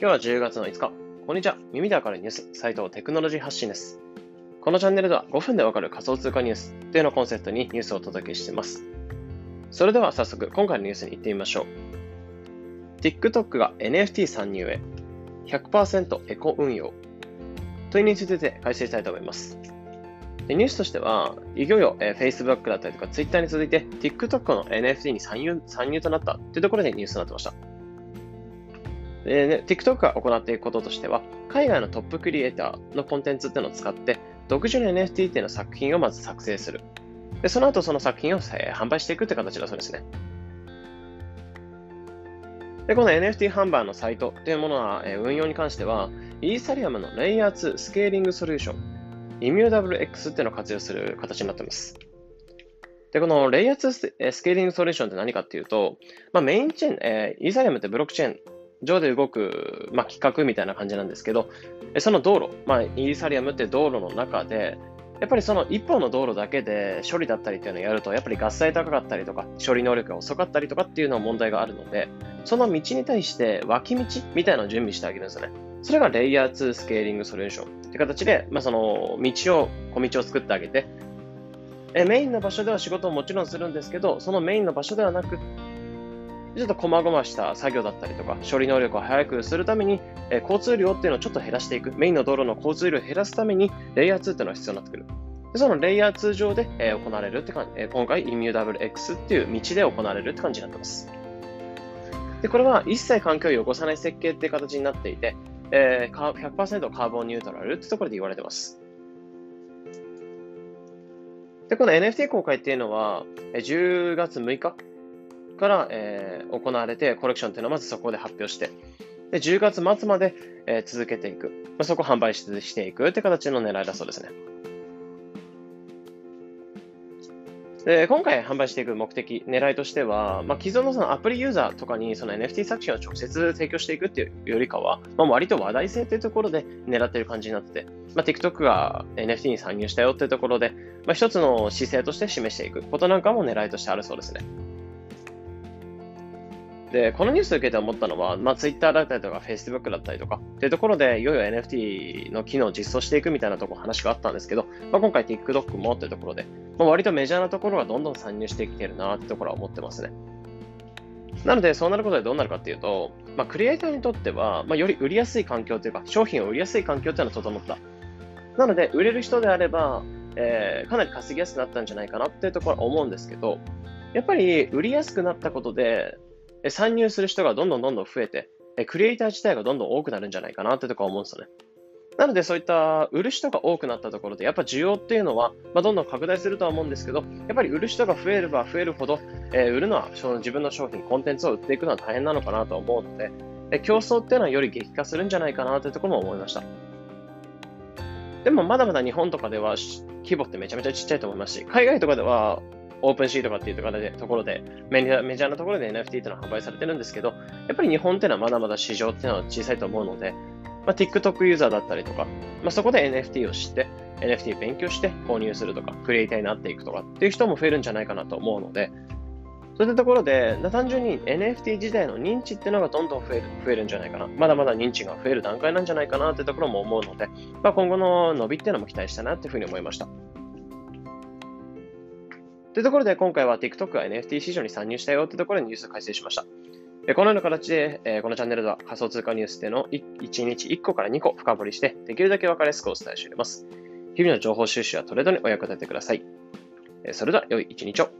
今日は10月の5日。こんにちは。耳でわかるニュース、斉藤テクノロジー発信です。このチャンネルでは5分でわかる仮想通貨ニュースというのをコンセプトにニュースをお届けしています。それでは早速、今回のニュースに行ってみましょう。TikTok が NFT 参入へ100%エコ運用というニュースについて解説したいと思います。でニュースとしては、いよいよ、えー、Facebook だったりとか Twitter に続いて TikTok の NFT に参入参入となったというところでニュースになってました。で、ね、TikTok が行っていくこととしては、海外のトップクリエイターのコンテンツっていうのを使って、独自の NFT っていうの作品をまず作成する。で、その後その作品を、えー、販売していくって形だそうですね。で、この NFT 販売のサイトというものは、えー、運用に関しては、イーサリアムのレイヤー2スケーリングソリューションイミューダブル X っていうのを活用する形になっています。で、このレイヤー2スケーリングソリューションって何かっていうと、まあ、メインチェーン、えー、イーサリアムってブロックチェーン上で動く、まあ、企画みたいな感じなんですけど、その道路、まあ、イーサリアムって道路の中で、やっぱりその一本の道路だけで処理だったりっていうのをやると、やっぱりガス代高かったりとか、処理能力が遅かったりとかっていうのは問題があるので、その道に対して脇道みたいなのを準備してあげるんですよね。それがレイヤー2スケーリングソリューションって形で、まあ、その道を、小道を作ってあげて、えメインの場所では仕事をもちろんするんですけど、そのメインの場所ではなく、ちょっと細々した作業だったりとか、処理能力を早くするために、え交通量っていうのをちょっと減らしていく。メインの道路の交通量を減らすために、レイヤー2っていうのが必要になってくる。でそのレイヤー2上で、え行われるって感じ、え今回、イミューダブル X っていう道で行われるって感じになってます。で、これは一切環境を汚さない設計っていう形になっていて、えー、100%カーボンニュートラルってところで言われてます。で、この NFT 公開っていうのは、10月6日から、えー、行われて、コレクションっていうのはまずそこで発表して、で10月末まで、えー、続けていく。まあ、そこを販売していくって形の狙いだそうですね。で今回販売していく目的、狙いとしては、まあ、既存のそのアプリユーザーとかにその NFT 作品を直接提供していくっていうよりかは、まあ、割と話題性というところで狙っている感じになってて、まあ、TikTok が NFT に参入したよっていうところで、まあ、一つの姿勢として示していくことなんかも狙いとしてあるそうですね。で、このニュースを受けて思ったのは、まあ、Twitter だったりとか Facebook だったりとかっていうところで、いよいよ NFT の機能を実装していくみたいなところ話があったんですけど、まあ、今回 TikTok もっていうところで、まあ、割とメジャーなところがどんどん参入してきてるなってところは思ってますね。なので、そうなることでどうなるかっていうと、まあ、クリエイターにとっては、まあ、より売りやすい環境というか、商品を売りやすい環境っていうのは整った。なので、売れる人であれば、えー、かなり稼ぎやすくなったんじゃないかなっていうところは思うんですけど、やっぱり売りやすくなったことで、参入する人がどんどんどんどん増えて、クリエイター自体がどんどん多くなるんじゃないかなってところ思うんですよね。なのでそういった売る人が多くなったところで、やっぱ需要っていうのは、まあ、どんどん拡大するとは思うんですけど、やっぱり売る人が増えれば増えるほど、えー、売るのはその自分の商品、コンテンツを売っていくのは大変なのかなと思うので、え競争っていうのはより激化するんじゃないかなというところも思いました。でもまだまだ日本とかでは規模ってめちゃめちゃちっちゃいと思いますし、海外とかではオープンシーとかっていうところでところでメジャーなところで NFT っていうのは販売されてるんですけど、やっぱり日本っていうのはまだまだ市場っていうのは小さいと思うので、まあ、TikTok ユーザーだったりとか、まあ、そこで NFT を知って、NFT 勉強して購入するとか、クリエイターになっていくとかっていう人も増えるんじゃないかなと思うので、そういったところで、単純に NFT 自体の認知っていうのがどんどん増える増えるんじゃないかな。まだまだ認知が増える段階なんじゃないかなっていうところも思うので、まあ、今後の伸びっていうのも期待したなっていうふうに思いました。というところで、今回は TikTok が NFT 市場に参入したよというところにニュースを解説しました。このような形で、えこのチャンネルでは仮想通貨ニュースでの1日1個から2個深掘りして、できるだけ分かりやすくお伝えしております。日々の情報収集はトレードにお役立てください。それでは、良い一日を。